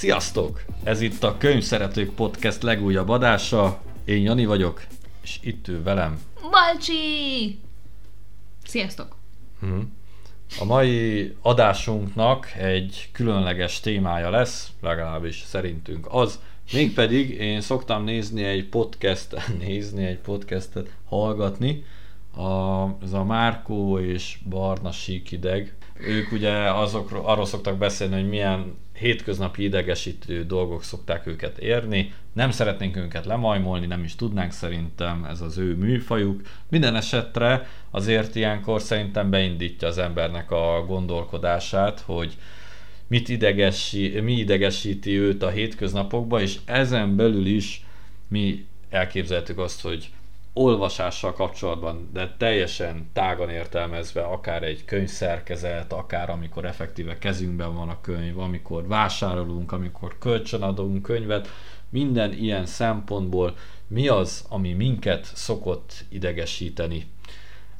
Sziasztok! Ez itt a Könyvszeretők Podcast legújabb adása. Én Jani vagyok, és itt ül velem. Balcsi! Sziasztok! Mhm. A mai adásunknak egy különleges témája lesz, legalábbis szerintünk az, mégpedig én szoktam nézni egy podcastet, nézni egy podcastet, hallgatni, a, ez a Márkó és Barna Síkideg. Ők ugye azokról, arról szoktak beszélni, hogy milyen hétköznapi idegesítő dolgok szokták őket érni. Nem szeretnénk őket lemajmolni, nem is tudnánk szerintem, ez az ő műfajuk. Minden esetre azért ilyenkor szerintem beindítja az embernek a gondolkodását, hogy mit idegesi, mi idegesíti őt a hétköznapokban, és ezen belül is mi elképzeltük azt, hogy olvasással kapcsolatban, de teljesen tágan értelmezve, akár egy könyvszerkezet, akár amikor effektíve kezünkben van a könyv, amikor vásárolunk, amikor kölcsönadunk könyvet, minden ilyen szempontból mi az, ami minket szokott idegesíteni.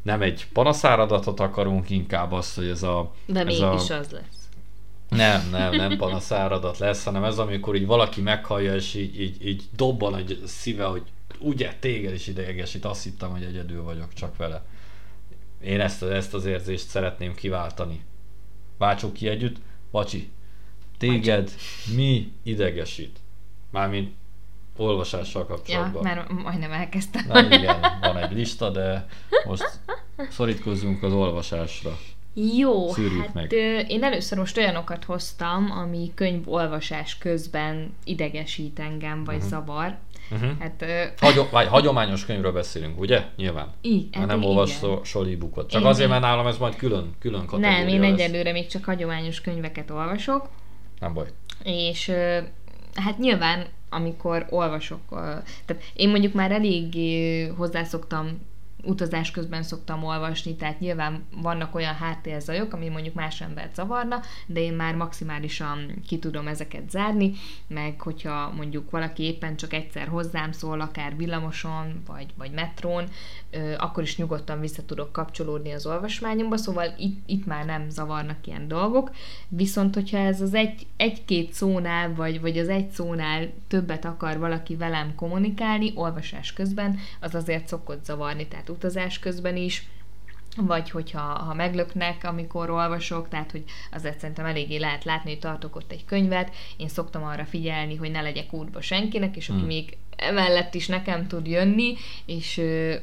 Nem egy panaszáradatot akarunk, inkább azt, hogy ez a... De ez mégis a, az lesz. nem, nem, nem panaszáradat lesz, hanem ez, amikor így valaki meghallja, és így, így, így dobban egy szíve, hogy ugye téged is idegesít, azt hittem, hogy egyedül vagyok csak vele. Én ezt, ezt az érzést szeretném kiváltani. Váltsuk ki együtt. Bacsi, téged mi idegesít? Mármint olvasással Ja, kapcsolatban. már majdnem elkezdtem. Na igen, van egy lista, de most szorítkozzunk az olvasásra. Jó, Szűrjük hát meg. ö, én először most olyanokat hoztam, ami könyvolvasás közben idegesít engem, vagy Mhm. zavar. Uh-huh. Hát, ö, Hagyom, vagy hagyományos könyvről beszélünk, ugye? Nyilván. így, hát nem olvasol e-bookot. Csak Én- azért, mert nálam ez majd külön, külön kategória Nem, én lesz. egyelőre még csak hagyományos könyveket olvasok, Nem baj. és ö, hát nyilván, amikor olvasok, tehát én mondjuk már elég hozzászoktam utazás közben szoktam olvasni, tehát nyilván vannak olyan háttérzajok, ami mondjuk más embert zavarna, de én már maximálisan ki tudom ezeket zárni, meg hogyha mondjuk valaki éppen csak egyszer hozzám szól, akár villamoson, vagy, vagy metrón, akkor is nyugodtan vissza tudok kapcsolódni az olvasmányomba, szóval itt, itt már nem zavarnak ilyen dolgok, viszont hogyha ez az egy, egy-két szónál, vagy, vagy az egy szónál többet akar valaki velem kommunikálni, olvasás közben, az azért szokott zavarni, tehát utazás közben is, vagy hogyha ha meglöknek, amikor olvasok, tehát hogy azért szerintem eléggé lehet látni, hogy tartok ott egy könyvet, én szoktam arra figyelni, hogy ne legyek útba senkinek, és aki Hmm. még emellett is nekem tud jönni, és,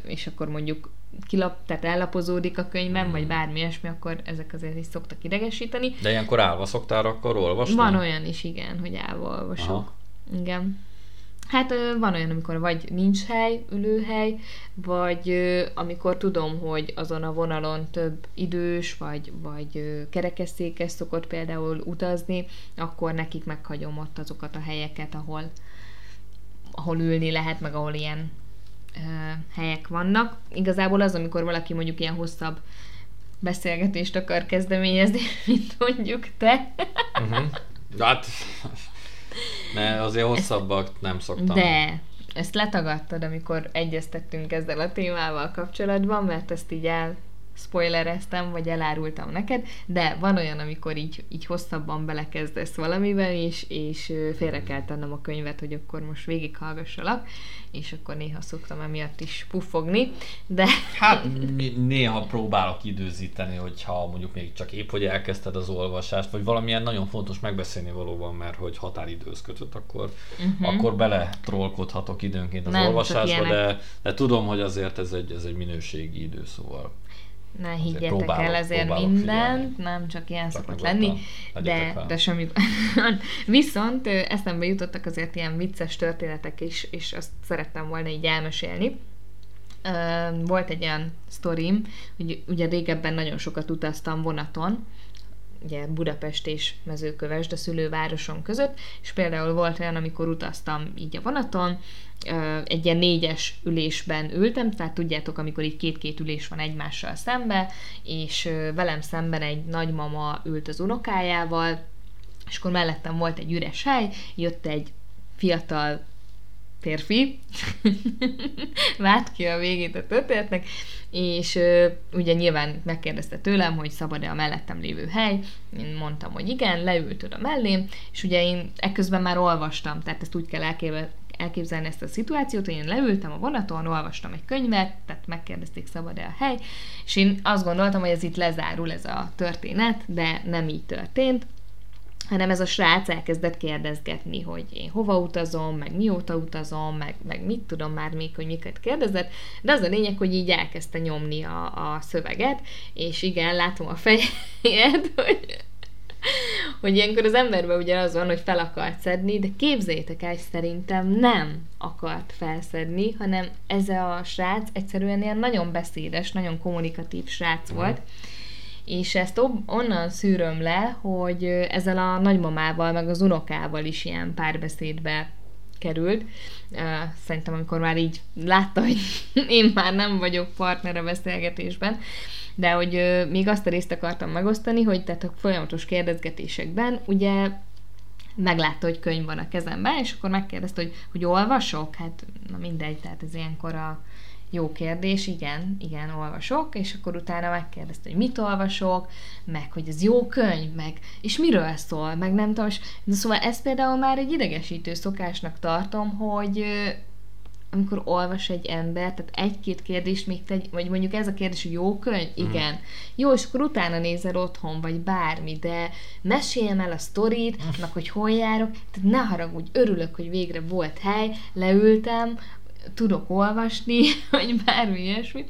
és akkor mondjuk kilap, tehát ellapozódik a könyvem, Hmm. vagy bármi ilyesmi, akkor ezek azért is szoktak idegesíteni. De ilyenkor állva szoktál akkor olvasni? Van olyan is, igen, hogy állva olvasok. Aha. Igen. Hát van olyan, amikor vagy nincs hely, ülőhely, vagy amikor tudom, hogy azon a vonalon több idős, vagy, vagy kerekesszékes szokott például utazni, akkor nekik meghagyom ott azokat a helyeket, ahol, ahol ülni lehet, meg ahol ilyen ö, helyek vannak. Igazából az, amikor valaki mondjuk ilyen hosszabb beszélgetést akar kezdeményezni, mint mondjuk te. Uh-huh. Hát... Ne, azért hosszabbak nem szoktam. De ezt letagadtad, amikor egyeztettünk ezzel a témával kapcsolatban, mert ezt így el spoilereztem, vagy elárultam neked, de van olyan, amikor így, így hosszabban belekezdesz valamiben, és, és félre kell tennem a könyvet, hogy akkor most végighallgassalak, és akkor néha szoktam emiatt is puffogni, de Hát néha próbálok időzíteni, hogyha mondjuk még csak épp, hogy elkezdted az olvasást, vagy valamilyen nagyon fontos megbeszélni valóban, mert hogy határidőz kötött, akkor, uh-huh. akkor bele trollkodhatok időnként az Nem, olvasásba, de, de tudom, hogy azért ez egy, ez egy minőségi idő, szóval ne higgyetek próbálok- el ezért próbálok mindent, figyelni. nem csak ilyen Csak szokott lenni, de, de semmi Viszont eszembe jutottak azért ilyen vicces történetek is, és azt szerettem volna így elmesélni. Volt egy olyan sztorim, hogy ugye régebben nagyon sokat utaztam vonaton, ugye Budapest és Mezőkövesd a szülővárosom között, és például volt olyan, amikor utaztam így a vonaton, egy ilyen négyes ülésben ültem, tehát tudjátok, amikor így két-két ülés van egymással szembe, és velem szemben egy nagymama ült az unokájával, és akkor mellettem volt egy üres hely, jött egy fiatal férfi, várt ki a végét a történetnek, és ö, ugye nyilván megkérdezte tőlem, hogy szabad-e a mellettem lévő hely, én mondtam, hogy igen, leült oda mellém, és ugye én ekközben már olvastam, tehát ezt úgy kell elképzelni ezt a szituációt, hogy én leültem a vonaton, olvastam egy könyvet, tehát megkérdezték szabad-e a hely, és én azt gondoltam, hogy ez itt lezárul ez a történet, de nem így történt, hanem ez a srác elkezdett kérdezgetni, hogy én hova utazom, meg mióta utazom, meg, meg mit tudom már még, hogy miket kérdezett, de az a lényeg, hogy így elkezdte nyomni a, a szöveget, és igen, látom a fejet, hogy hogy ilyenkor az emberben ugye az van, hogy fel akart szedni, de képzeljétek el, szerintem nem akart felszedni, hanem ez a srác egyszerűen ilyen nagyon beszédes, nagyon kommunikatív srác volt, és ezt onnan szűröm le, hogy ezzel a nagymamával, meg az unokával is ilyen párbeszédbe került. Szerintem, amikor már így látta, hogy én már nem vagyok partner a beszélgetésben, de hogy még azt a részt akartam megosztani, hogy tehát a folyamatos kérdezgetésekben ugye meglátta, hogy könyv van a kezemben, és akkor megkérdezte, hogy, hogy olvasok? Hát na mindegy, tehát ez ilyenkor a jó kérdés, igen, igen, olvasok, és akkor utána megkérdezte, hogy mit olvasok, meg hogy ez jó könyv, meg és miről szól, meg nem tudom, és, de szóval ezt például már egy idegesítő szokásnak tartom, hogy amikor olvas egy ember, tehát egy-két kérdést még tegy, vagy mondjuk ez a kérdés, hogy jó könyv? Mhm. Igen. Mm. Jó, és akkor utána nézel otthon, vagy bármi, de meséljem el a sztorit, mm. meg hogy hol járok, tehát ne haragudj, örülök, hogy végre volt hely, leültem, tudok olvasni, vagy bármi ilyesmi.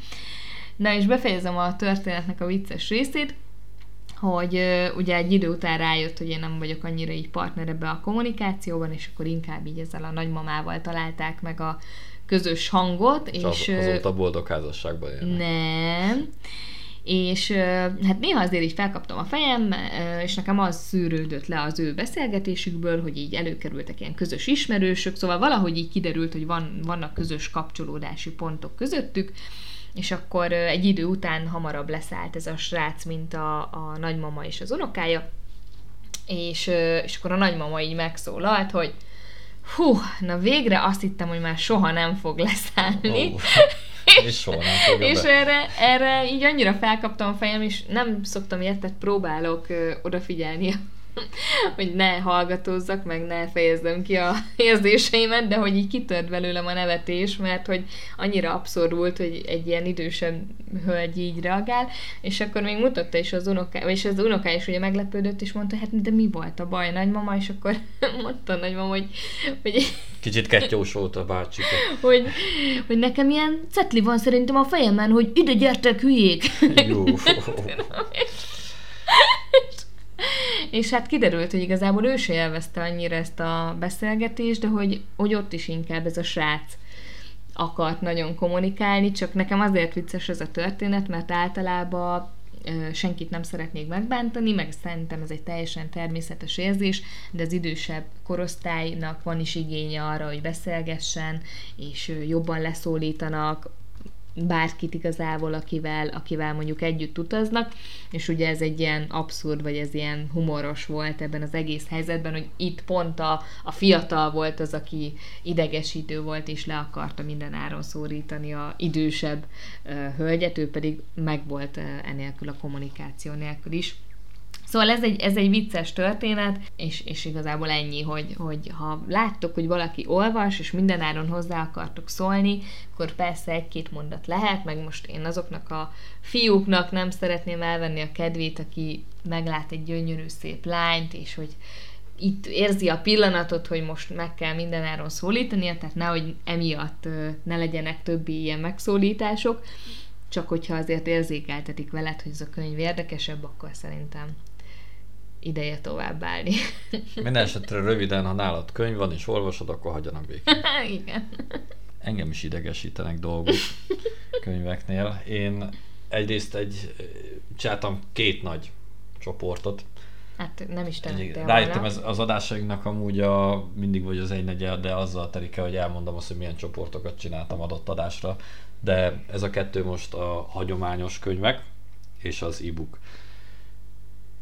Na, és befejezem a történetnek a vicces részét, hogy ugye egy idő után rájött, hogy én nem vagyok annyira így partner ebbe a kommunikációban, és akkor inkább így ezzel a nagymamával találták meg a közös hangot. És, és az, azóta boldog házasságban élnek. Nem. És hát néha azért így felkaptam a fejem, és nekem az szűrődött le az ő beszélgetésükből, hogy így előkerültek ilyen közös ismerősök, szóval valahogy így kiderült, hogy van, vannak közös kapcsolódási pontok közöttük, és akkor egy idő után hamarabb leszállt ez a srác, mint a, a nagymama és az unokája, és, és akkor a nagymama így megszólalt, hogy hú, na végre azt hittem, hogy már soha nem fog leszállni. Oh. és soha nem fogja És be. erre, erre így annyira felkaptam a fejem, és nem szoktam ilyet, tehát próbálok ö, odafigyelni hogy ne hallgatózzak, meg ne fejezzem ki a érzéseimet, de hogy így kitört belőlem a nevetés, mert hogy annyira abszurdult, hogy egy ilyen idősebb hölgy így reagál, és akkor még mutatta is az unoká, és az unoká is ugye meglepődött, és mondta, hát de mi volt a baj, nagymama, és akkor mondta nagymama, hogy, hogy Kicsit kettyós volt a bácsi. hogy, hogy nekem ilyen cetli van szerintem a fejemen, hogy ide gyertek hülyék. Jó. És hát kiderült, hogy igazából ő se élvezte annyira ezt a beszélgetést, de hogy, hogy ott is inkább ez a srác akart nagyon kommunikálni, csak nekem azért vicces ez a történet, mert általában senkit nem szeretnék megbántani, meg szerintem ez egy teljesen természetes érzés, de az idősebb korosztálynak van is igénye arra, hogy beszélgessen, és jobban leszólítanak, bárkit igazából, akivel, akivel mondjuk együtt utaznak, és ugye ez egy ilyen abszurd, vagy ez ilyen humoros volt ebben az egész helyzetben, hogy itt pont a, a fiatal volt az, aki idegesítő volt, és le akarta minden áron szórítani a idősebb uh, hölgyet, ő pedig meg volt uh, enélkül a kommunikáció nélkül is. Szóval ez egy, ez egy vicces történet, és, és igazából ennyi, hogy, hogy ha láttok, hogy valaki olvas, és mindenáron hozzá akartok szólni, akkor persze egy-két mondat lehet, meg most én azoknak a fiúknak nem szeretném elvenni a kedvét, aki meglát egy gyönyörű szép lányt, és hogy itt érzi a pillanatot, hogy most meg kell mindenáron szólítania, tehát nehogy emiatt ne legyenek többi ilyen megszólítások, csak hogyha azért érzékeltetik veled, hogy ez a könyv érdekesebb, akkor szerintem ideje továbbállni. Minden esetre röviden, ha nálad könyv van és olvasod, akkor hagyjanak békén. Igen. Engem is idegesítenek dolgok könyveknél. Én egyrészt egy, csináltam két nagy csoportot. Hát nem is tettél Rájöttem ez, az adásainknak amúgy a, mindig vagy az egy negyed, de azzal telik el, hogy elmondom azt, hogy milyen csoportokat csináltam adott adásra. De ez a kettő most a hagyományos könyvek és az e-book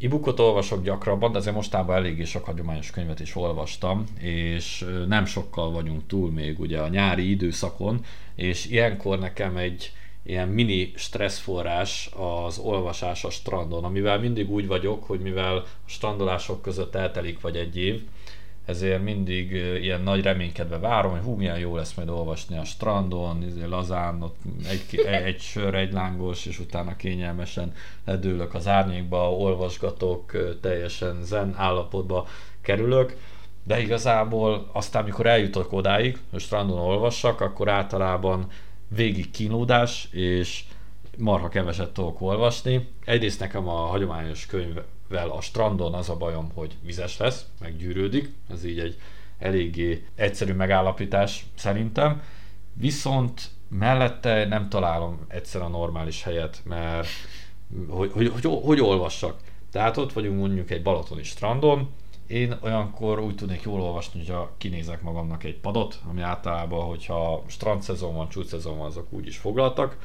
E-bookot olvasok gyakrabban, de azért mostában eléggé sok hagyományos könyvet is olvastam, és nem sokkal vagyunk túl még ugye a nyári időszakon, és ilyenkor nekem egy ilyen mini stresszforrás az olvasás a strandon, amivel mindig úgy vagyok, hogy mivel a strandolások között eltelik vagy egy év, ezért mindig ilyen nagy reménykedve várom, hogy hú, milyen jó lesz majd olvasni a strandon, izé, lazán, ott egy, egy sör, egy lángos, és utána kényelmesen ledőlök az árnyékba, olvasgatok, teljesen zen állapotba kerülök, de igazából aztán, mikor eljutok odáig, hogy strandon olvassak, akkor általában végig kínódás, és marha keveset tudok olvasni. Egyrészt nekem a hagyományos könyvvel a strandon az a bajom, hogy vizes lesz, meg gyűrődik, ez így egy eléggé egyszerű megállapítás szerintem. Viszont mellette nem találom egyszer a normális helyet, mert hogy, hogy, hogy, hogy olvassak. Tehát ott vagyunk mondjuk egy balatoni strandon, én olyankor úgy tudnék jól olvasni, hogyha kinézek magamnak egy padot, ami általában, hogyha strandszezon van, csúcsszezon van, azok úgy is foglaltak.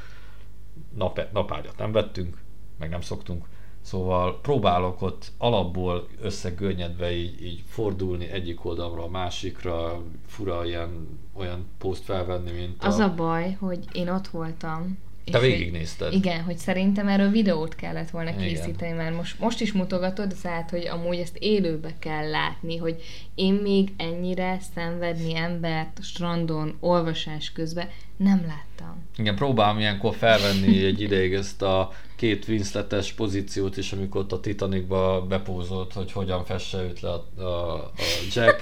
Nap, napágyat nem vettünk, meg nem szoktunk. Szóval próbálok ott alapból összegörnyedve így, így fordulni egyik oldalra a másikra, fura ilyen olyan poszt felvenni, mint a... Az a baj, hogy én ott voltam, te végignézted. Igen, hogy szerintem erről videót kellett volna készíteni, mert most, most is mutogatod, tehát, hogy amúgy ezt élőbe kell látni, hogy én még ennyire szenvedni embert strandon, olvasás közben nem láttam. Igen, próbálom ilyenkor felvenni egy ideig ezt a két Winsletes pozíciót is, amikor ott a Titanicba bepózolt, hogy hogyan fesse őt le a, a, a Jack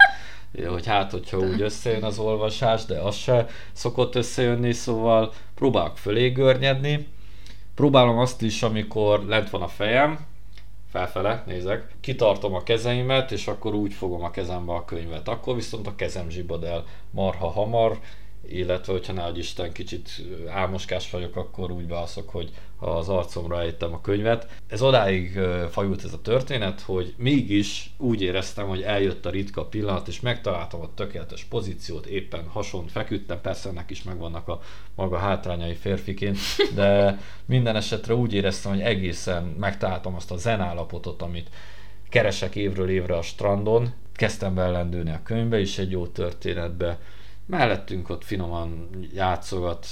hogy hát, hogyha úgy összejön az olvasás, de az se szokott összejönni, szóval próbálok fölé görnyedni. Próbálom azt is, amikor lent van a fejem, felfele nézek, kitartom a kezeimet, és akkor úgy fogom a kezembe a könyvet. Akkor viszont a kezem zsibad el marha hamar, illetve hogyha ne Isten kicsit álmoskás vagyok, akkor úgy beaszok, hogy az arcomra ejtem a könyvet. Ez odáig fajult ez a történet, hogy mégis úgy éreztem, hogy eljött a ritka pillanat, és megtaláltam a tökéletes pozíciót, éppen hason feküdtem, persze ennek is megvannak a maga hátrányai férfiként, de minden esetre úgy éreztem, hogy egészen megtaláltam azt a zenállapotot, amit keresek évről évre a strandon, kezdtem bellendülni a könyvbe is egy jó történetbe, mellettünk ott finoman játszogat,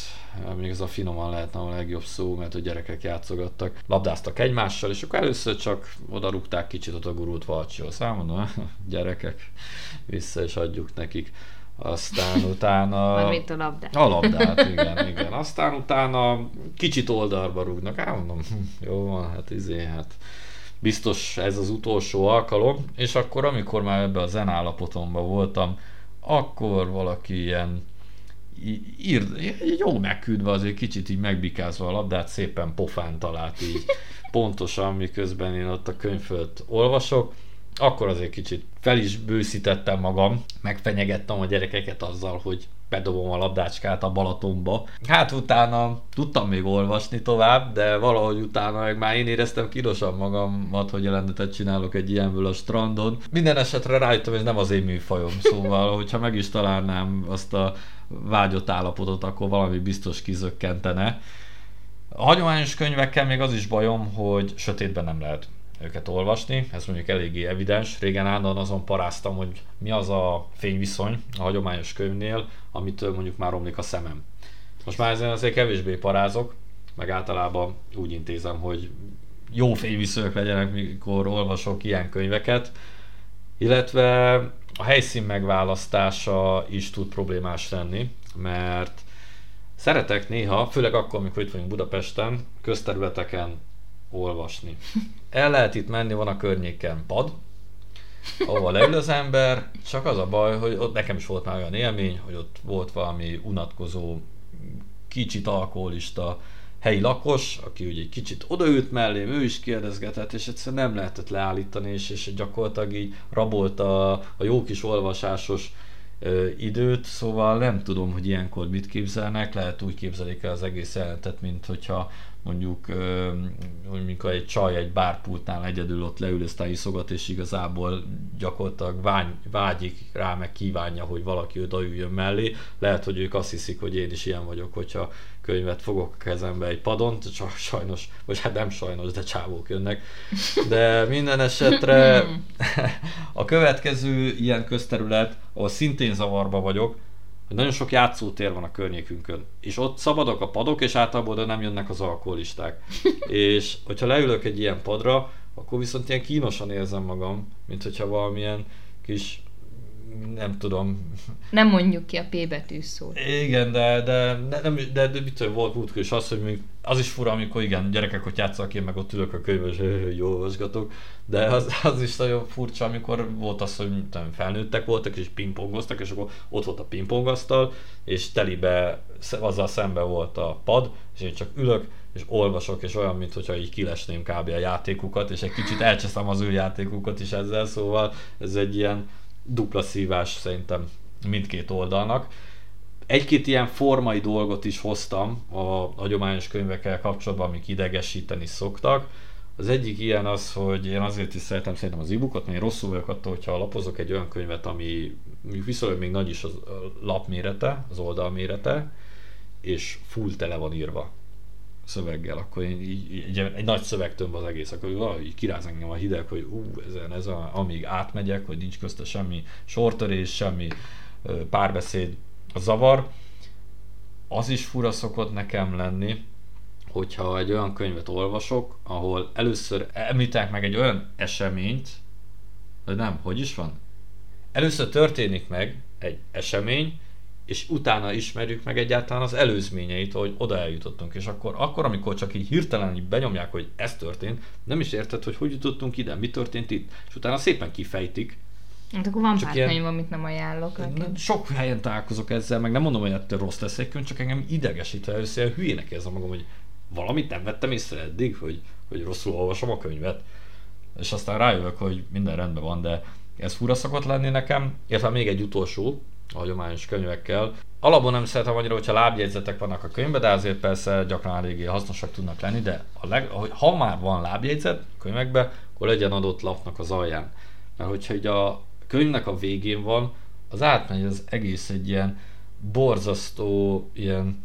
még ez a finoman lehetne a legjobb szó, mert a gyerekek játszogattak, labdáztak egymással, és akkor először csak oda rúgták kicsit ott a gurult valcsihoz. Számon, gyerekek, vissza is adjuk nekik. Aztán utána... Mármint a labdát. A labdát, igen, igen. Aztán utána kicsit oldalba rúgnak. Á, mondom, hm, jó van, hát izé, hát biztos ez az utolsó alkalom, és akkor, amikor már ebbe a zen állapotomban voltam, akkor valaki ilyen ír, jó megküldve azért kicsit így megbikázva a labdát, szépen pofán talált így pontosan, miközben én ott a könyvfölt olvasok, akkor azért kicsit fel is bőszítettem magam, megfenyegettem a gyerekeket azzal, hogy bedobom a labdácskát a Balatonba. Hát utána tudtam még olvasni tovább, de valahogy utána meg már én éreztem kínosan magamat, hogy jelentetet csinálok egy ilyenből a strandon. Minden esetre rájöttem, hogy nem az én műfajom, szóval hogyha meg is találnám azt a vágyott állapotot, akkor valami biztos kizökkentene. A hagyományos könyvekkel még az is bajom, hogy sötétben nem lehet őket olvasni, ez mondjuk eléggé evidens. Régen állandóan azon paráztam, hogy mi az a fényviszony a hagyományos könyvnél, amitől mondjuk már romlik a szemem. Most már ezen azért kevésbé parázok, meg általában úgy intézem, hogy jó fényviszonyok legyenek, mikor olvasok ilyen könyveket, illetve a helyszín megválasztása is tud problémás lenni, mert szeretek néha, főleg akkor, amikor itt vagyunk Budapesten, közterületeken olvasni. El lehet itt menni, van a környéken pad, ahol leül az ember, csak az a baj, hogy ott nekem is volt már olyan élmény, hogy ott volt valami unatkozó, kicsit alkoholista helyi lakos, aki ugye egy kicsit odaült mellém, ő is kérdezgetett, és egyszerűen nem lehetett leállítani, és, és gyakorlatilag így rabolta a, a jó kis olvasásos időt, szóval nem tudom, hogy ilyenkor mit képzelnek, lehet úgy képzelik el az egész jelentet, mint hogyha mondjuk, hogy mikor egy csaj egy bárpultnál egyedül ott leül, aztán iszogat, és igazából gyakorlatilag vágy, vágyik rá, meg kívánja, hogy valaki oda üljön mellé. Lehet, hogy ők azt hiszik, hogy én is ilyen vagyok, hogyha könyvet fogok a kezembe egy padon, csak sajnos, vagy hát nem sajnos, de csávók jönnek. De minden esetre a következő ilyen közterület, ahol szintén zavarba vagyok, hogy nagyon sok játszótér van a környékünkön, és ott szabadok a padok, és általában oda nem jönnek az alkoholisták. és hogyha leülök egy ilyen padra, akkor viszont ilyen kínosan érzem magam, mint hogyha valamilyen kis nem tudom. Nem mondjuk ki a P betű szót. Igen, de, de, de, nem, de, de mit volt múltkor is az, hogy az is fura, amikor igen, gyerekek ott játszanak, én meg ott ülök a könyvben, és jó olvasgatok, de az, az is nagyon furcsa, amikor volt az, hogy tudom, felnőttek voltak, és pingpongoztak, és akkor ott volt a pingpongasztal, és telibe azzal szembe volt a pad, és én csak ülök, és olvasok, és olyan, mintha így kilesném kb. a játékukat, és egy kicsit elcseszem az ő játékukat is ezzel, szóval ez egy ilyen dupla szívás szerintem mindkét oldalnak. Egy-két ilyen formai dolgot is hoztam a hagyományos könyvekkel kapcsolatban, amik idegesíteni szoktak. Az egyik ilyen az, hogy én azért is szeretem szerintem az e-bookot, mert én rosszul vagyok attól, hogyha lapozok egy olyan könyvet, ami viszonylag még nagy is az lapmérete, az oldalmérete, és full tele van írva szöveggel, akkor én így, így, egy nagy szövegtömb az egész, akkor valahogy kiráz engem a hideg, hogy ú, ezen, ez a, amíg átmegyek, hogy nincs közte semmi sortörés, semmi párbeszéd, zavar. Az is fura szokott nekem lenni, hogyha egy olyan könyvet olvasok, ahol először említenek meg egy olyan eseményt, hogy nem, hogy is van? Először történik meg egy esemény, és utána ismerjük meg egyáltalán az előzményeit, hogy oda eljutottunk. És akkor, akkor amikor csak így hirtelen így benyomják, hogy ez történt, nem is érted, hogy hogy jutottunk ide, mi történt itt. És utána szépen kifejtik. Hát akkor van csak pár ilyen, könyv, amit nem ajánlok. Nekem. Sok helyen találkozok ezzel, meg nem mondom, hogy ettől rossz lesz egy könyv, csak engem idegesít, először hülyének érzem magam, hogy valamit nem vettem észre eddig, hogy, hogy rosszul olvasom a könyvet. És aztán rájövök, hogy minden rendben van, de ez fura szokott lenni nekem. Illetve még egy utolsó, a hagyományos könyvekkel. Alapból nem szeretem annyira, hogyha lábjegyzetek vannak a könyvben, de azért persze gyakran eléggé hasznosak tudnak lenni, de a leg, ha már van lábjegyzet könyvekben, akkor legyen adott lapnak az alján. Mert hogyha így a könyvnek a végén van, az átmegy az egész egy ilyen borzasztó, ilyen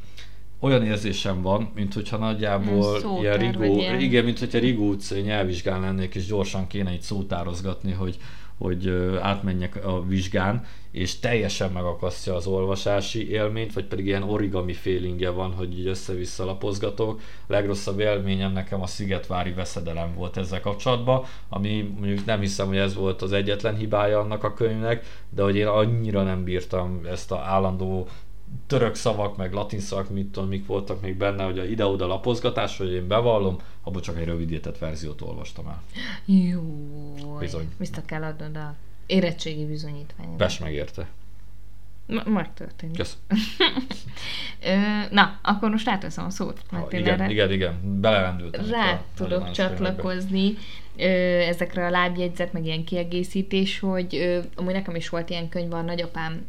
olyan érzésem van, mint hogyha nagyjából Szótár, ilyen Rigó, ilyen... igen, mint hogyha Rigó nyelvvizsgán lennék, és gyorsan kéne itt szótározgatni, hogy hogy átmenjek a vizsgán, és teljesen megakasztja az olvasási élményt, vagy pedig ilyen origami feelingje van, hogy így össze-vissza lapozgatok. Legrosszabb élményem nekem a Szigetvári veszedelem volt ezzel kapcsolatban, ami mondjuk nem hiszem, hogy ez volt az egyetlen hibája annak a könyvnek, de hogy én annyira nem bírtam ezt a állandó török szavak, meg latin szavak, mit tudom, mik voltak még benne, hogy a ide-oda lapozgatás, hogy én bevallom, abból csak egy rövidített verziót olvastam el. Jó. Bizony. Vissza kell adnod a érettségi bizonyítványt. Pes megérte. M- megtörtént. Kösz. Na, akkor most átveszem a szót. Mert ha, igen, erre igen, igen, belerendültem. Rá tudok csatlakozni ezekre a lábjegyzet, meg ilyen kiegészítés, hogy amúgy nekem is volt ilyen könyv, a nagyapám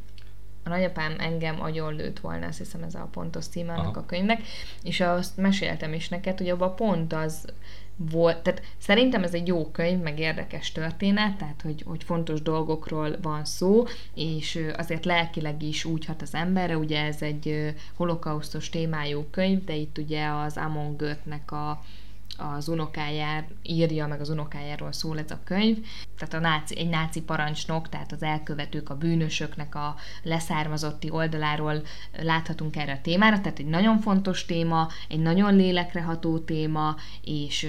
a nagyapám engem agyonlőtt volna, azt hiszem ez a pontos címe annak a könyvnek, és azt meséltem is neked, hogy abban pont az volt, tehát szerintem ez egy jó könyv, meg érdekes történet, tehát hogy, hogy fontos dolgokról van szó, és azért lelkileg is úgy hat az emberre, ugye ez egy holokausztos témájú könyv, de itt ugye az Amon Götnek a, az unokájár írja, meg az unokájáról szól ez a könyv. Tehát a náci, egy náci parancsnok, tehát az elkövetők, a bűnösöknek a leszármazotti oldaláról láthatunk erre a témára, tehát egy nagyon fontos téma, egy nagyon lélekreható téma, és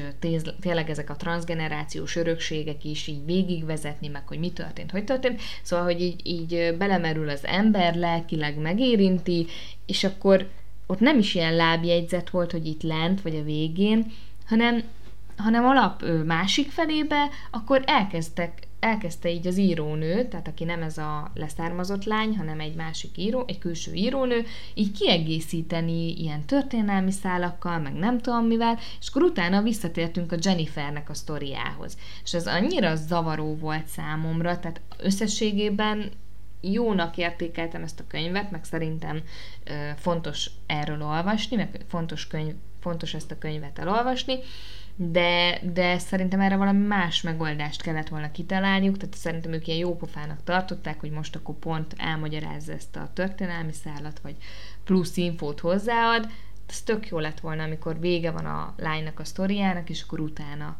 tényleg ezek a transgenerációs örökségek is így végigvezetni, meg hogy mi történt, hogy történt. Szóval, hogy így, így belemerül az ember, lelkileg megérinti, és akkor ott nem is ilyen lábjegyzet volt, hogy itt lent, vagy a végén, hanem, hanem alap másik felébe, akkor elkezdtek, elkezdte így az írónő, tehát aki nem ez a leszármazott lány, hanem egy másik író, egy külső írónő, így kiegészíteni ilyen történelmi szálakkal, meg nem tudom mivel, és akkor utána visszatértünk a Jennifernek a sztoriához. És ez annyira zavaró volt számomra, tehát összességében jónak értékeltem ezt a könyvet, meg szerintem ö, fontos erről olvasni, meg fontos könyv fontos ezt a könyvet elolvasni, de, de szerintem erre valami más megoldást kellett volna kitalálniuk, tehát szerintem ők ilyen jópofának tartották, hogy most akkor pont elmagyarázza ezt a történelmi szállat, vagy plusz infót hozzáad, ez tök jó lett volna, amikor vége van a lánynak a sztoriának, és akkor utána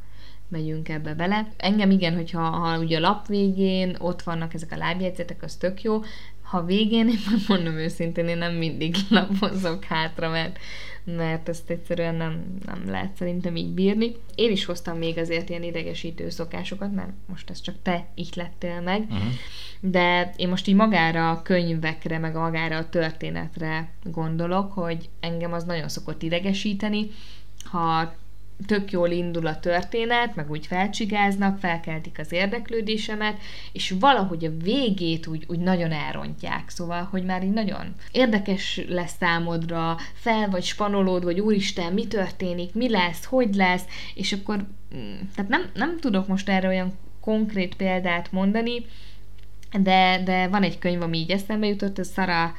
megyünk ebbe bele. Engem igen, hogyha ha ugye a lap végén ott vannak ezek a lábjegyzetek, az tök jó, ha végén, én mondom őszintén, én nem mindig lapozok hátra, mert mert ezt egyszerűen nem, nem lehet szerintem így bírni. Én is hoztam még azért ilyen idegesítő szokásokat, mert most ez csak te így lettél meg, uh-huh. de én most így magára a könyvekre, meg magára a történetre gondolok, hogy engem az nagyon szokott idegesíteni, ha tök jól indul a történet, meg úgy felcsigáznak, felkeltik az érdeklődésemet, és valahogy a végét úgy, úgy nagyon elrontják. Szóval, hogy már így nagyon érdekes lesz számodra, fel vagy spanolód, vagy úristen, mi történik, mi lesz, hogy lesz, és akkor, mm, tehát nem, nem tudok most erre olyan konkrét példát mondani, de, de van egy könyv, ami így eszembe jutott, ez Sarah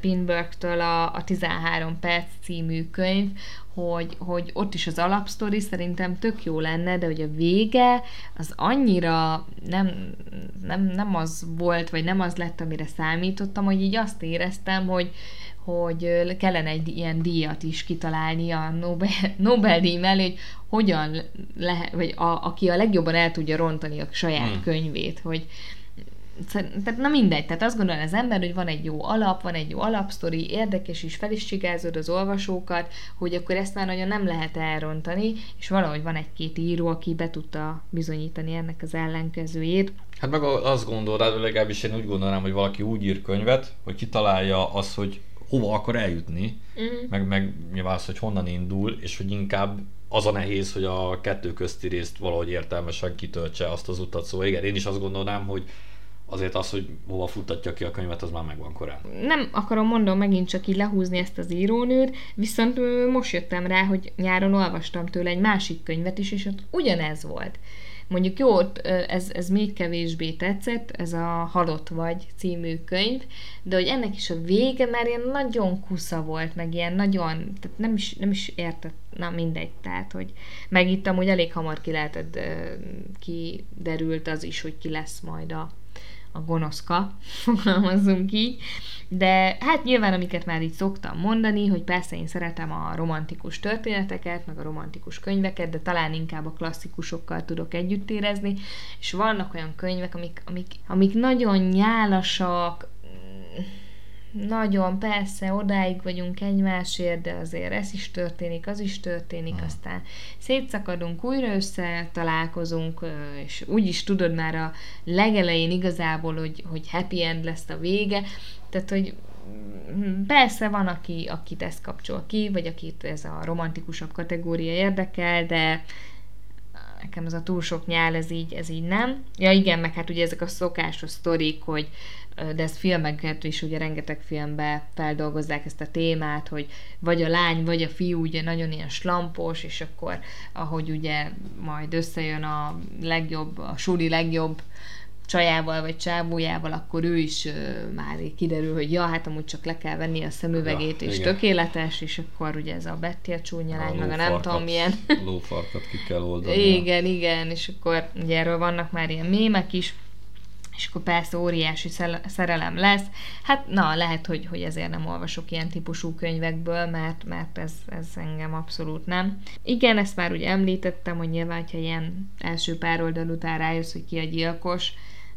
Pinbergtől a, a 13 perc című könyv, hogy, hogy ott is az alapsztori szerintem tök jó lenne, de hogy a vége az annyira nem, nem, nem az volt, vagy nem az lett, amire számítottam, hogy így azt éreztem, hogy, hogy kellene egy ilyen díjat is kitalálni a Nobel, Nobel-díj mellé, hogy hogyan lehet, vagy a, aki a legjobban el tudja rontani a saját hmm. könyvét, hogy, tehát na mindegy, tehát azt gondolja az ember, hogy van egy jó alap, van egy jó alapsztori, érdekes is, fel is csigázod az olvasókat, hogy akkor ezt már nagyon nem lehet elrontani, és valahogy van egy-két író, aki be tudta bizonyítani ennek az ellenkezőjét. Hát meg azt gondolod, legalábbis én úgy gondolnám, hogy valaki úgy ír könyvet, hogy kitalálja azt, hogy hova akar eljutni, mm. meg, meg nyilván az, hogy honnan indul, és hogy inkább az a nehéz, hogy a kettő közti részt valahogy értelmesen kitöltse azt az utat. Szóval igen, én is azt gondolnám, hogy azért az, hogy hova futtatja ki a könyvet, az már megvan korán. Nem akarom mondom megint csak így lehúzni ezt az írónőt, viszont most jöttem rá, hogy nyáron olvastam tőle egy másik könyvet is, és ott ugyanez volt. Mondjuk jó, ez, ez még kevésbé tetszett, ez a Halott vagy című könyv, de hogy ennek is a vége már ilyen nagyon kusza volt, meg ilyen nagyon, tehát nem is, nem is értett, na mindegy, tehát hogy meg amúgy elég hamar ki lehetett, kiderült az is, hogy ki lesz majd a a gonoszka, fogalmazzunk így, de hát nyilván amiket már így szoktam mondani, hogy persze én szeretem a romantikus történeteket, meg a romantikus könyveket, de talán inkább a klasszikusokkal tudok együtt érezni, és vannak olyan könyvek, amik, amik, amik nagyon nyálasak, nagyon, persze, odáig vagyunk egymásért, de azért ez is történik, az is történik, hmm. aztán szétszakadunk, újra össze találkozunk, és úgy is tudod már a legelején igazából, hogy, hogy happy end lesz a vége, tehát, hogy mm, persze van, aki, akit ezt kapcsol ki, vagy akit ez a romantikusabb kategória érdekel, de nekem ez a túl sok nyál, ez így, ez így nem. Ja igen, meg hát ugye ezek a szokásos sztorik, hogy de ezt filmeket is ugye rengeteg filmbe feldolgozzák ezt a témát, hogy vagy a lány, vagy a fiú ugye nagyon ilyen slampos, és akkor ahogy ugye majd összejön a legjobb, a suli legjobb csajával vagy csávójával, akkor ő is uh, már kiderül, hogy ja, hát amúgy csak le kell venni a szemüvegét, ja, és igen. tökéletes, és akkor ugye ez a Betty a csúnya lány, meg a nem tudom milyen. lófarkat ki kell oldani. igen, igen, és akkor ugye erről vannak már ilyen mémek is, és akkor persze óriási szerelem lesz. Hát na, lehet, hogy, hogy ezért nem olvasok ilyen típusú könyvekből, mert, mert ez, ez engem abszolút nem. Igen, ezt már úgy említettem, hogy nyilván, ha ilyen első pár oldal után rájössz, hogy ki a gyilkos,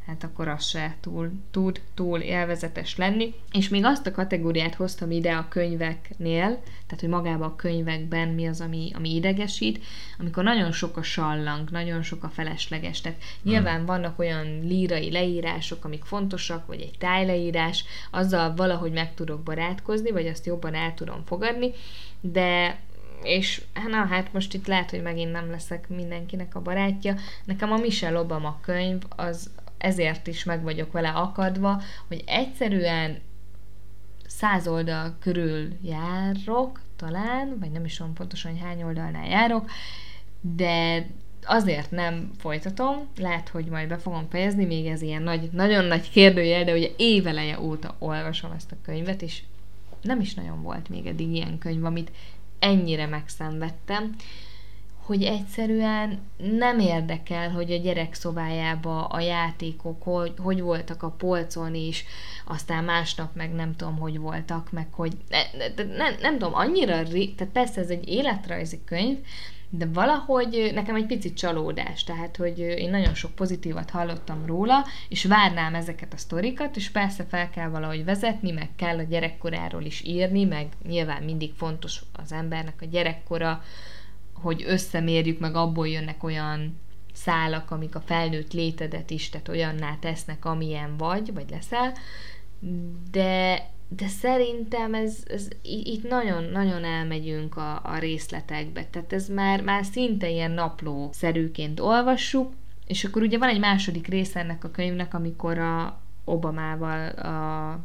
hát akkor az se túl, tud túl élvezetes lenni. És még azt a kategóriát hoztam ide a könyveknél, tehát hogy magában a könyvekben mi az, ami, ami idegesít, amikor nagyon sok a sallang, nagyon sok a felesleges. Tehát nyilván hmm. vannak olyan lírai leírások, amik fontosak, vagy egy tájleírás, azzal valahogy meg tudok barátkozni, vagy azt jobban el tudom fogadni, de és na hát most itt lehet, hogy megint nem leszek mindenkinek a barátja. Nekem a Michelle Obama könyv az, ezért is meg vagyok vele akadva, hogy egyszerűen száz oldal körül járok, talán, vagy nem is tudom pontosan, hogy hány oldalnál járok, de azért nem folytatom, lehet, hogy majd be fogom fejezni, még ez ilyen nagy, nagyon nagy kérdőjel, de ugye éveleje óta olvasom ezt a könyvet, és nem is nagyon volt még eddig ilyen könyv, amit ennyire megszenvedtem, hogy egyszerűen nem érdekel, hogy a gyerek szobájába a játékok hogy, hogy voltak a polcon is, aztán másnap meg nem tudom, hogy voltak, meg hogy ne, ne, nem, nem tudom, annyira, tehát persze ez egy életrajzi könyv, de valahogy nekem egy picit csalódás, tehát hogy én nagyon sok pozitívat hallottam róla, és várnám ezeket a sztorikat, és persze fel kell valahogy vezetni, meg kell a gyerekkoráról is írni, meg nyilván mindig fontos az embernek a gyerekkora, hogy összemérjük, meg abból jönnek olyan szálak, amik a felnőtt létedet is, tehát olyanná tesznek, amilyen vagy, vagy leszel, de, de szerintem ez, ez itt nagyon-nagyon elmegyünk a, a részletekbe, tehát ez már, már szinte ilyen napló-szerűként olvassuk, és akkor ugye van egy második része ennek a könyvnek, amikor a Obamával a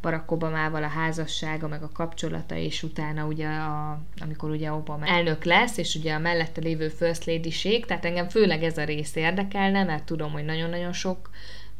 Barack Obamával a házassága, meg a kapcsolata, és utána ugye, a, amikor ugye Obama elnök lesz, és ugye a mellette lévő First lady tehát engem főleg ez a rész érdekelne, mert tudom, hogy nagyon-nagyon sok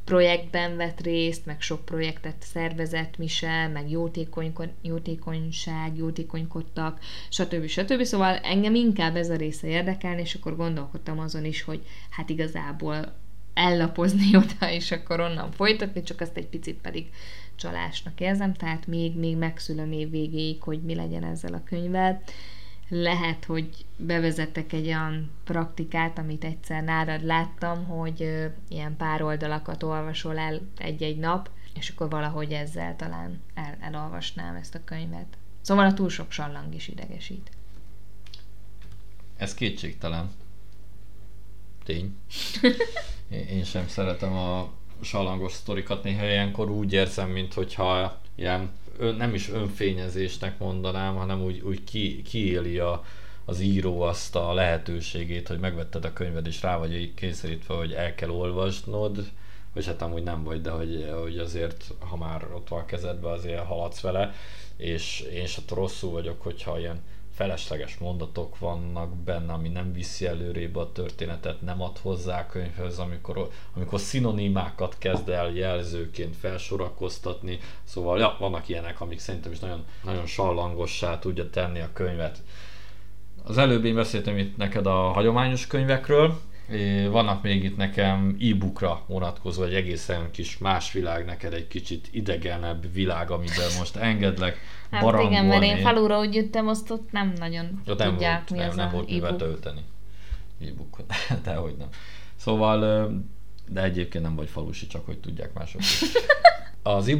projektben vett részt, meg sok projektet szervezett Michel, meg jótékony, jótékonyság, jótékonykodtak, stb. stb. Szóval engem inkább ez a része érdekelni, és akkor gondolkodtam azon is, hogy hát igazából ellapozni oda, és akkor onnan folytatni, csak azt egy picit pedig csalásnak érzem, tehát még, még megszülöm év végéig, hogy mi legyen ezzel a könyvvel. Lehet, hogy bevezetek egy olyan praktikát, amit egyszer nálad láttam, hogy ö, ilyen pár oldalakat olvasol el egy-egy nap, és akkor valahogy ezzel talán el, elolvasnám ezt a könyvet. Szóval a túl sok sallang is idegesít. Ez kétségtelen. Tény. Én sem szeretem a salangos sztorikat néha ilyenkor úgy érzem, mint hogyha ilyen ön, nem is önfényezésnek mondanám, hanem úgy, úgy ki, kiéli a, az író azt a lehetőségét, hogy megvetted a könyved és rá vagy kényszerítve, hogy el kell olvasnod, vagy hát amúgy nem vagy, de hogy, hogy azért, ha már ott van a kezedben, azért haladsz vele, és én sem rosszul vagyok, hogyha ilyen felesleges mondatok vannak benne, ami nem viszi előrébb a történetet, nem ad hozzá a könyvhöz, amikor, amikor szinonimákat kezd el jelzőként felsorakoztatni, szóval ja, vannak ilyenek, amik szerintem is nagyon, nagyon sallangossá tudja tenni a könyvet. Az előbb én beszéltem itt neked a hagyományos könyvekről, vannak még itt nekem e-bookra vonatkozó egy egészen kis más világ, neked egy kicsit idegenebb világ, amiben most engedlek Hát barangolni. igen, mert én falura úgy jöttem, azt ott nem nagyon ott nem tudják, volt, mi nem, az nem volt mivel tölteni e-bookot, dehogy nem. Szóval, de egyébként nem vagy falusi, csak hogy tudják mások is. Az e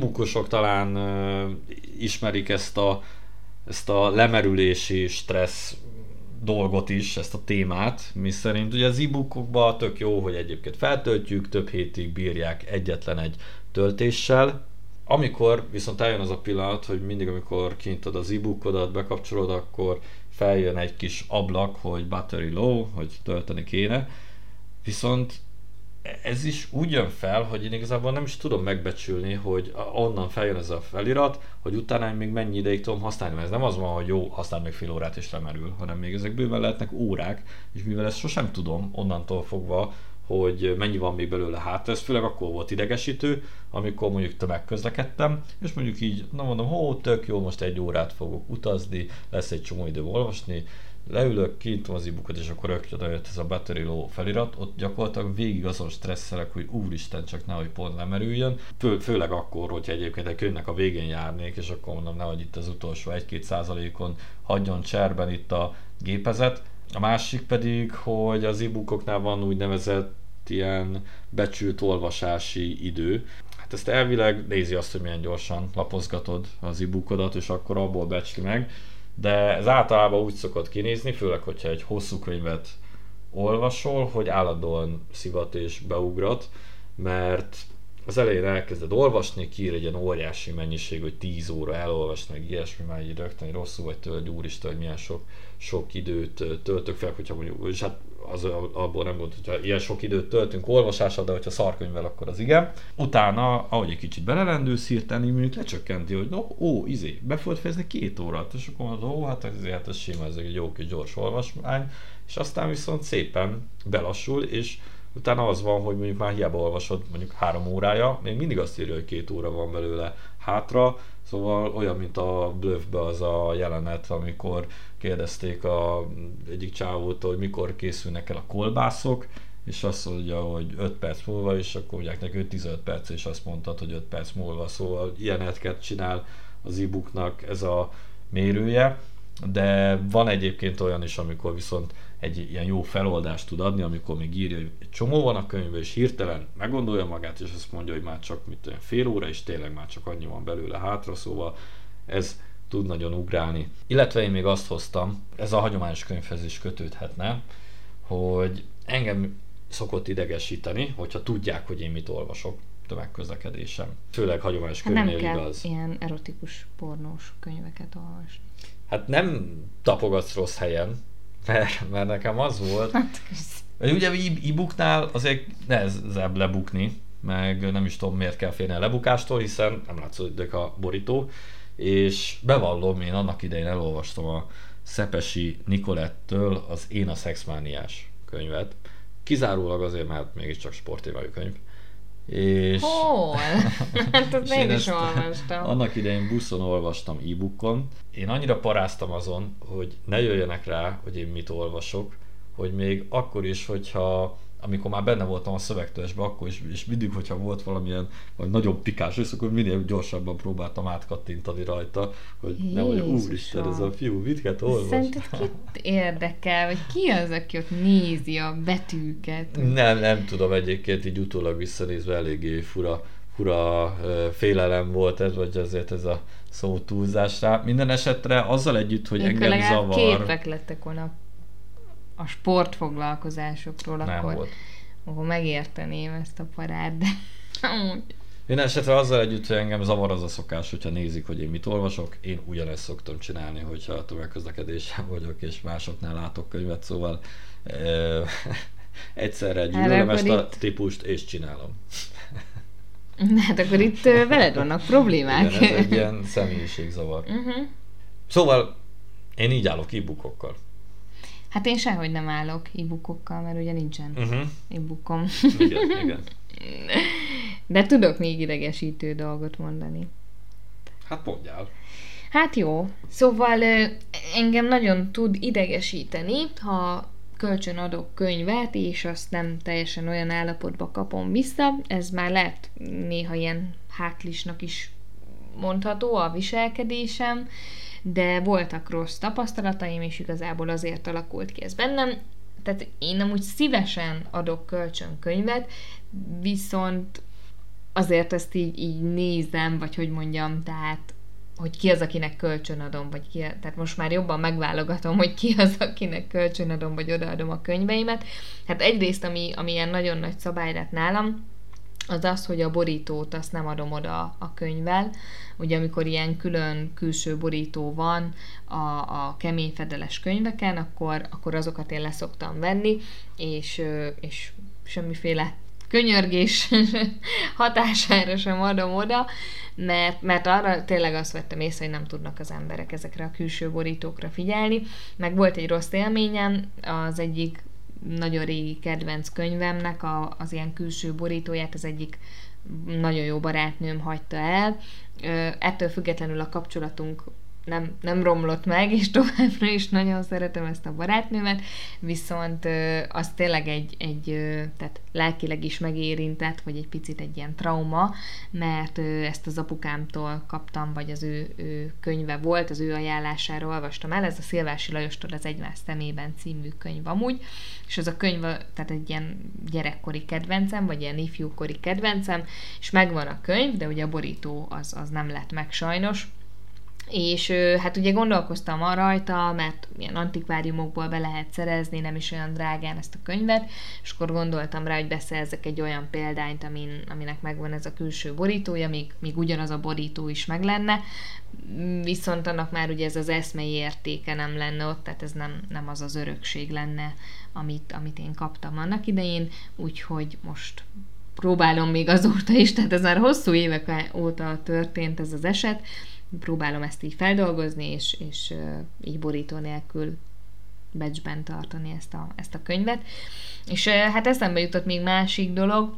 talán ismerik ezt a, ezt a lemerülési stressz dolgot is, ezt a témát, mi szerint ugye az e tök jó, hogy egyébként feltöltjük, több hétig bírják egyetlen egy töltéssel, amikor viszont eljön az a pillanat, hogy mindig amikor kinyitod az e-bookodat, bekapcsolod, akkor feljön egy kis ablak, hogy battery low, hogy tölteni kéne, viszont ez is úgy jön fel, hogy én igazából nem is tudom megbecsülni, hogy onnan feljön ez a felirat, hogy utána még mennyi ideig tudom használni, mert ez nem az van, hogy jó, használ még fél órát és lemerül, hanem még ezek bőven lehetnek órák, és mivel ezt sosem tudom onnantól fogva, hogy mennyi van még belőle hát, ez főleg akkor volt idegesítő, amikor mondjuk tömegközlekedtem, és mondjuk így, na mondom, hó, tök jó, most egy órát fogok utazni, lesz egy csomó idő olvasni, leülök, kinyitom az e és akkor rögtön jött ez a battery low felirat, ott gyakorlatilag végig azon stresszelek, hogy úristen, csak nehogy pont lemerüljön. Fő, főleg akkor, hogyha egyébként egy könyvnek a végén járnék, és akkor mondom, nehogy itt az utolsó 1-2 százalékon hagyjon cserben itt a gépezet. A másik pedig, hogy az e-bookoknál van úgynevezett ilyen becsült olvasási idő. Hát ezt elvileg nézi azt, hogy milyen gyorsan lapozgatod az e-bookodat, és akkor abból becsli meg. De ez általában úgy szokott kinézni, főleg, hogyha egy hosszú könyvet olvasol, hogy állandóan szivat és beugrat, mert az elején elkezded olvasni, kiír egy ilyen óriási mennyiség, hogy 10 óra elolvasni, meg ilyesmi, már így rögtön rosszul vagy tőle, hogy úristen, hogy milyen sok, sok időt töltök fel, hogyha mondjuk, és hát az abból nem volt, hogyha ilyen sok időt töltünk olvasással, de hogyha szarkönyvvel, akkor az igen. Utána, ahogy egy kicsit belelendülsz, hirtelen mondjuk lecsökkenti, hogy no, ó, izé, be fogod fejezni két órát, és akkor mondod, ó, hát ez, hát ez sima, ez egy jó kis gyors olvasmány, és aztán viszont szépen belassul, és utána az van, hogy mondjuk már hiába olvasod mondjuk három órája, még mindig azt írja, hogy két óra van belőle hátra, szóval olyan, mint a Bluffbe az a jelenet, amikor kérdezték a egyik csávótól, hogy mikor készülnek el a kolbászok, és azt mondja, hogy 5 perc múlva, és akkor mondják neki, hogy 15 perc, és azt mondtad, hogy 5 perc múlva. Szóval ilyenetket csinál az e-booknak ez a mérője. de van egyébként olyan is, amikor viszont egy ilyen jó feloldást tud adni, amikor még írja, hogy egy csomó van a könyvben, és hirtelen meggondolja magát, és azt mondja, hogy már csak mit olyan fél óra, és tényleg már csak annyi van belőle hátra, szóval ez tud nagyon ugrálni. Illetve én még azt hoztam, ez a hagyományos könyvhez is kötődhetne, hogy engem szokott idegesíteni, hogyha tudják, hogy én mit olvasok tömegközlekedésem. Főleg hagyományos Hát könyvnél nem kell igaz. ilyen erotikus, pornós könyveket olvasni. Hát nem tapogatsz rossz helyen, mert, mert nekem az volt, Hát, hogy ugye e-booknál azért nehezebb lebukni, meg nem is tudom miért kell félni a lebukástól, hiszen nem látszódik a borító, és bevallom, én annak idején elolvastam a Szepesi Nikolettől az Én a szexmániás könyvet, kizárólag azért, mert mégiscsak sportévelő könyv. És... Hol? Hát azt én is olvastam. Annak idején buszon olvastam e-bookon. Én annyira paráztam azon, hogy ne jöjjenek rá, hogy én mit olvasok, hogy még akkor is, hogyha amikor már benne voltam a szövegtősben, akkor is, és mindig, hogyha volt valamilyen vagy nagyon pikás rész, akkor minél gyorsabban próbáltam átkattintani rajta, hogy ne vagy Jézusom. úristen, ez a fiú mit olvas. Szerinted kit érdekel, vagy ki az, aki ott nézi a betűket? Nem, nem tudom egyébként így utólag visszanézve eléggé fura, fura félelem volt ez, vagy azért ez a szó túlzásra. Minden esetre azzal együtt, hogy Akkor engem zavar, képek lettek volna a sportfoglalkozásokról, nem akkor, volt. akkor megérteném ezt a parát, de Minden esetre azzal együtt, hogy engem zavar az a szokás, hogyha nézik, hogy én mit olvasok, én ugyanezt szoktam csinálni, hogyha a tömegközlekedésen vagyok, és másoknál látok könyvet, szóval ö, egyszerre gyűlölöm ezt a itt- típust, és csinálom. Hát akkor itt veled vannak problémák. Igen, ez egy ilyen személyiségzavar. uh-huh. Szóval én így állok e-bookokkal. Hát én sehogy nem állok e-bookokkal, mert ugye nincsen Uh-huh. e-bookom. Igen, igen. De tudok még idegesítő dolgot mondani. Hát mondjál. Hát jó. Szóval engem nagyon tud idegesíteni, ha kölcsön adok könyvet, és azt nem teljesen olyan állapotba kapom vissza. Ez már lehet néha ilyen hátlisnak is mondható a viselkedésem, de voltak rossz tapasztalataim, és igazából azért alakult ki ez bennem. Tehát én nem úgy szívesen adok kölcsön könyvet, viszont azért ezt így, így nézem, vagy hogy mondjam, tehát hogy ki az, akinek kölcsönadom, vagy ki, tehát most már jobban megválogatom, hogy ki az, akinek kölcsönadom, vagy odaadom a könyveimet. Hát egyrészt, ami, ami ilyen nagyon nagy szabály lett nálam, az az, hogy a borítót azt nem adom oda a könyvvel. Ugye amikor ilyen külön külső borító van a, a kemény fedeles könyveken, akkor, akkor azokat én leszoktam venni, és, és semmiféle könyörgés hatására sem adom oda, mert, mert arra tényleg azt vettem észre, hogy nem tudnak az emberek ezekre a külső borítókra figyelni. Meg volt egy rossz élményem, az egyik nagyon régi kedvenc könyvemnek a, az ilyen külső borítóját az egyik nagyon jó barátnőm hagyta el. Ettől függetlenül a kapcsolatunk nem, nem romlott meg, és továbbra is nagyon szeretem ezt a barátnőmet, viszont az tényleg egy, egy tehát lelkileg is megérintett, vagy egy picit egy ilyen trauma, mert ezt az apukámtól kaptam, vagy az ő, ő könyve volt, az ő ajánlására olvastam el, ez a Szilvási Lajostól az Egymás szemében című könyv amúgy, és az a könyv, tehát egy ilyen gyerekkori kedvencem, vagy ilyen ifjúkori kedvencem, és megvan a könyv, de ugye a borító az, az nem lett meg sajnos, és hát ugye gondolkoztam arra rajta, mert ilyen antikváriumokból be lehet szerezni, nem is olyan drágán ezt a könyvet, és akkor gondoltam rá, hogy beszerzek egy olyan példányt, amin, aminek megvan ez a külső borítója, míg, míg ugyanaz a borító is meg lenne, viszont annak már ugye ez az eszmei értéke nem lenne ott, tehát ez nem, nem az az örökség lenne, amit, amit én kaptam annak idején, úgyhogy most próbálom még azóta is, tehát ez már hosszú évek óta történt ez az eset, próbálom ezt így feldolgozni, és, és így borító nélkül becsben tartani ezt a, ezt a könyvet. És hát eszembe jutott még másik dolog,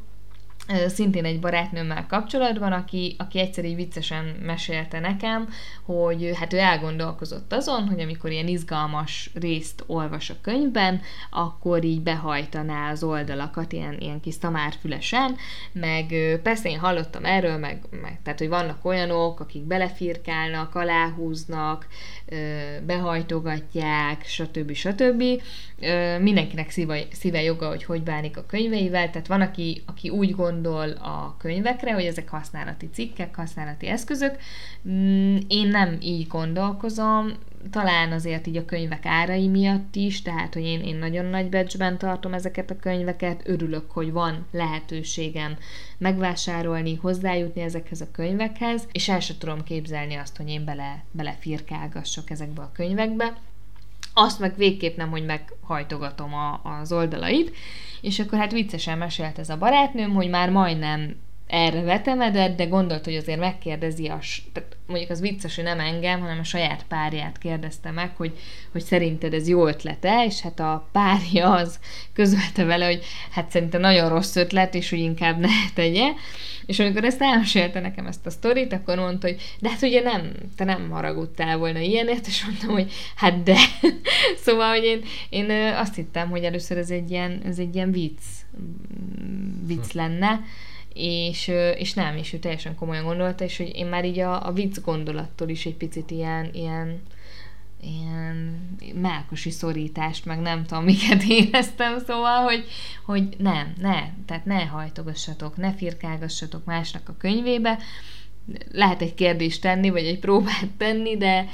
szintén egy barátnőmmel kapcsolatban, aki, aki egyszer így viccesen mesélte nekem, hogy hát ő elgondolkozott azon, hogy amikor ilyen izgalmas részt olvas a könyvben, akkor így behajtaná az oldalakat ilyen, ilyen kis szamárfülesen, meg persze én hallottam erről, meg, meg tehát, hogy vannak olyanok, akik belefirkálnak, aláhúznak, behajtogatják, stb. stb. Mindenkinek szíve, szíve joga, hogy hogy bánik a könyveivel, tehát van, aki, aki úgy gondol a könyvekre, hogy ezek használati cikkek, használati eszközök. Mm, én nem így gondolkozom, talán azért így a könyvek árai miatt is, tehát, hogy én, én nagyon nagy becsben tartom ezeket a könyveket, örülök, hogy van lehetőségem megvásárolni, hozzájutni ezekhez a könyvekhez, és el sem tudom képzelni azt, hogy én bele, bele firkálgassak ezekbe a könyvekbe. Azt meg végképp nem, hogy meghajtogatom a, az oldalait, és akkor hát viccesen mesélt ez a barátnőm, hogy már majdnem erre vetemedett, de gondolt, hogy azért megkérdezi, a, tehát mondjuk az vicces, hogy nem engem, hanem a saját párját kérdezte meg, hogy, hogy szerinted ez jó ötlete, és hát a párja az közölte vele, hogy hát szerintem nagyon rossz ötlet, és hogy inkább ne tegye. És amikor ezt elmesélte nekem ezt a sztorit, akkor mondta, hogy de hát ugye nem, te nem haragudtál volna ilyenért, és mondtam, hogy hát de. szóval, hogy én, én azt hittem, hogy először ez egy ilyen, ez egy ilyen vicc, vicc lenne, és, és nem, és ő teljesen komolyan gondolta, és hogy én már így a, a vicc gondolattól is egy picit ilyen, ilyen, ilyen melkosi szorítást, meg nem tudom, miket éreztem, szóval, hogy, hogy nem, ne, tehát ne hajtogassatok, ne firkálgassatok másnak a könyvébe, lehet egy kérdést tenni, vagy egy próbát tenni, de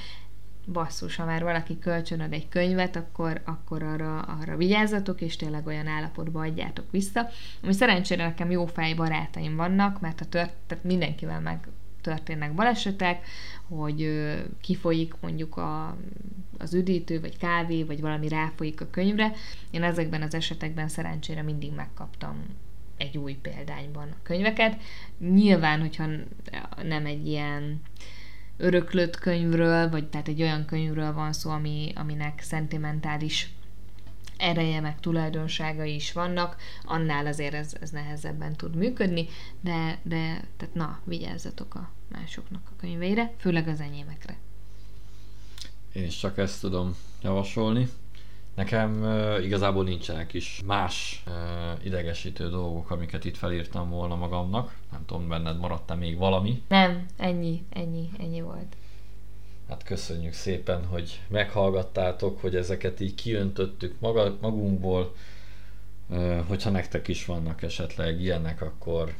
basszus, ha már valaki kölcsönad egy könyvet, akkor, akkor arra, arra vigyázzatok, és tényleg olyan állapotba adjátok vissza. Ami szerencsére nekem jó fej barátaim vannak, mert a tört, tehát mindenkivel meg történnek balesetek, hogy kifolyik mondjuk a, az üdítő, vagy kávé, vagy valami ráfolyik a könyvre. Én ezekben az esetekben szerencsére mindig megkaptam egy új példányban a könyveket. Nyilván, hogyha nem egy ilyen öröklött könyvről, vagy tehát egy olyan könyvről van szó, ami, aminek szentimentális ereje, meg tulajdonságai is vannak, annál azért ez, ez nehezebben tud működni, de, de tehát na, vigyázzatok a másoknak a könyveire, főleg az enyémekre. Én is csak ezt tudom javasolni. Nekem uh, igazából nincsenek is más uh, idegesítő dolgok, amiket itt felírtam volna magamnak. Nem tudom, benned maradt-e még valami? Nem, ennyi, ennyi, ennyi volt. Hát köszönjük szépen, hogy meghallgattátok, hogy ezeket így kiöntöttük maga, magunkból. Uh, hogyha nektek is vannak esetleg ilyenek, akkor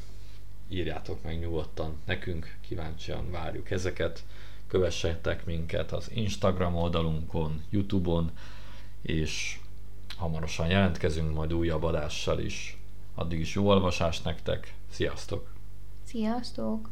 írjátok meg nyugodtan nekünk, kíváncsian várjuk ezeket. Kövessetek minket az Instagram oldalunkon, Youtube-on, és hamarosan jelentkezünk majd újabb adással is. Addig is jó olvasást nektek, sziasztok! Sziasztok!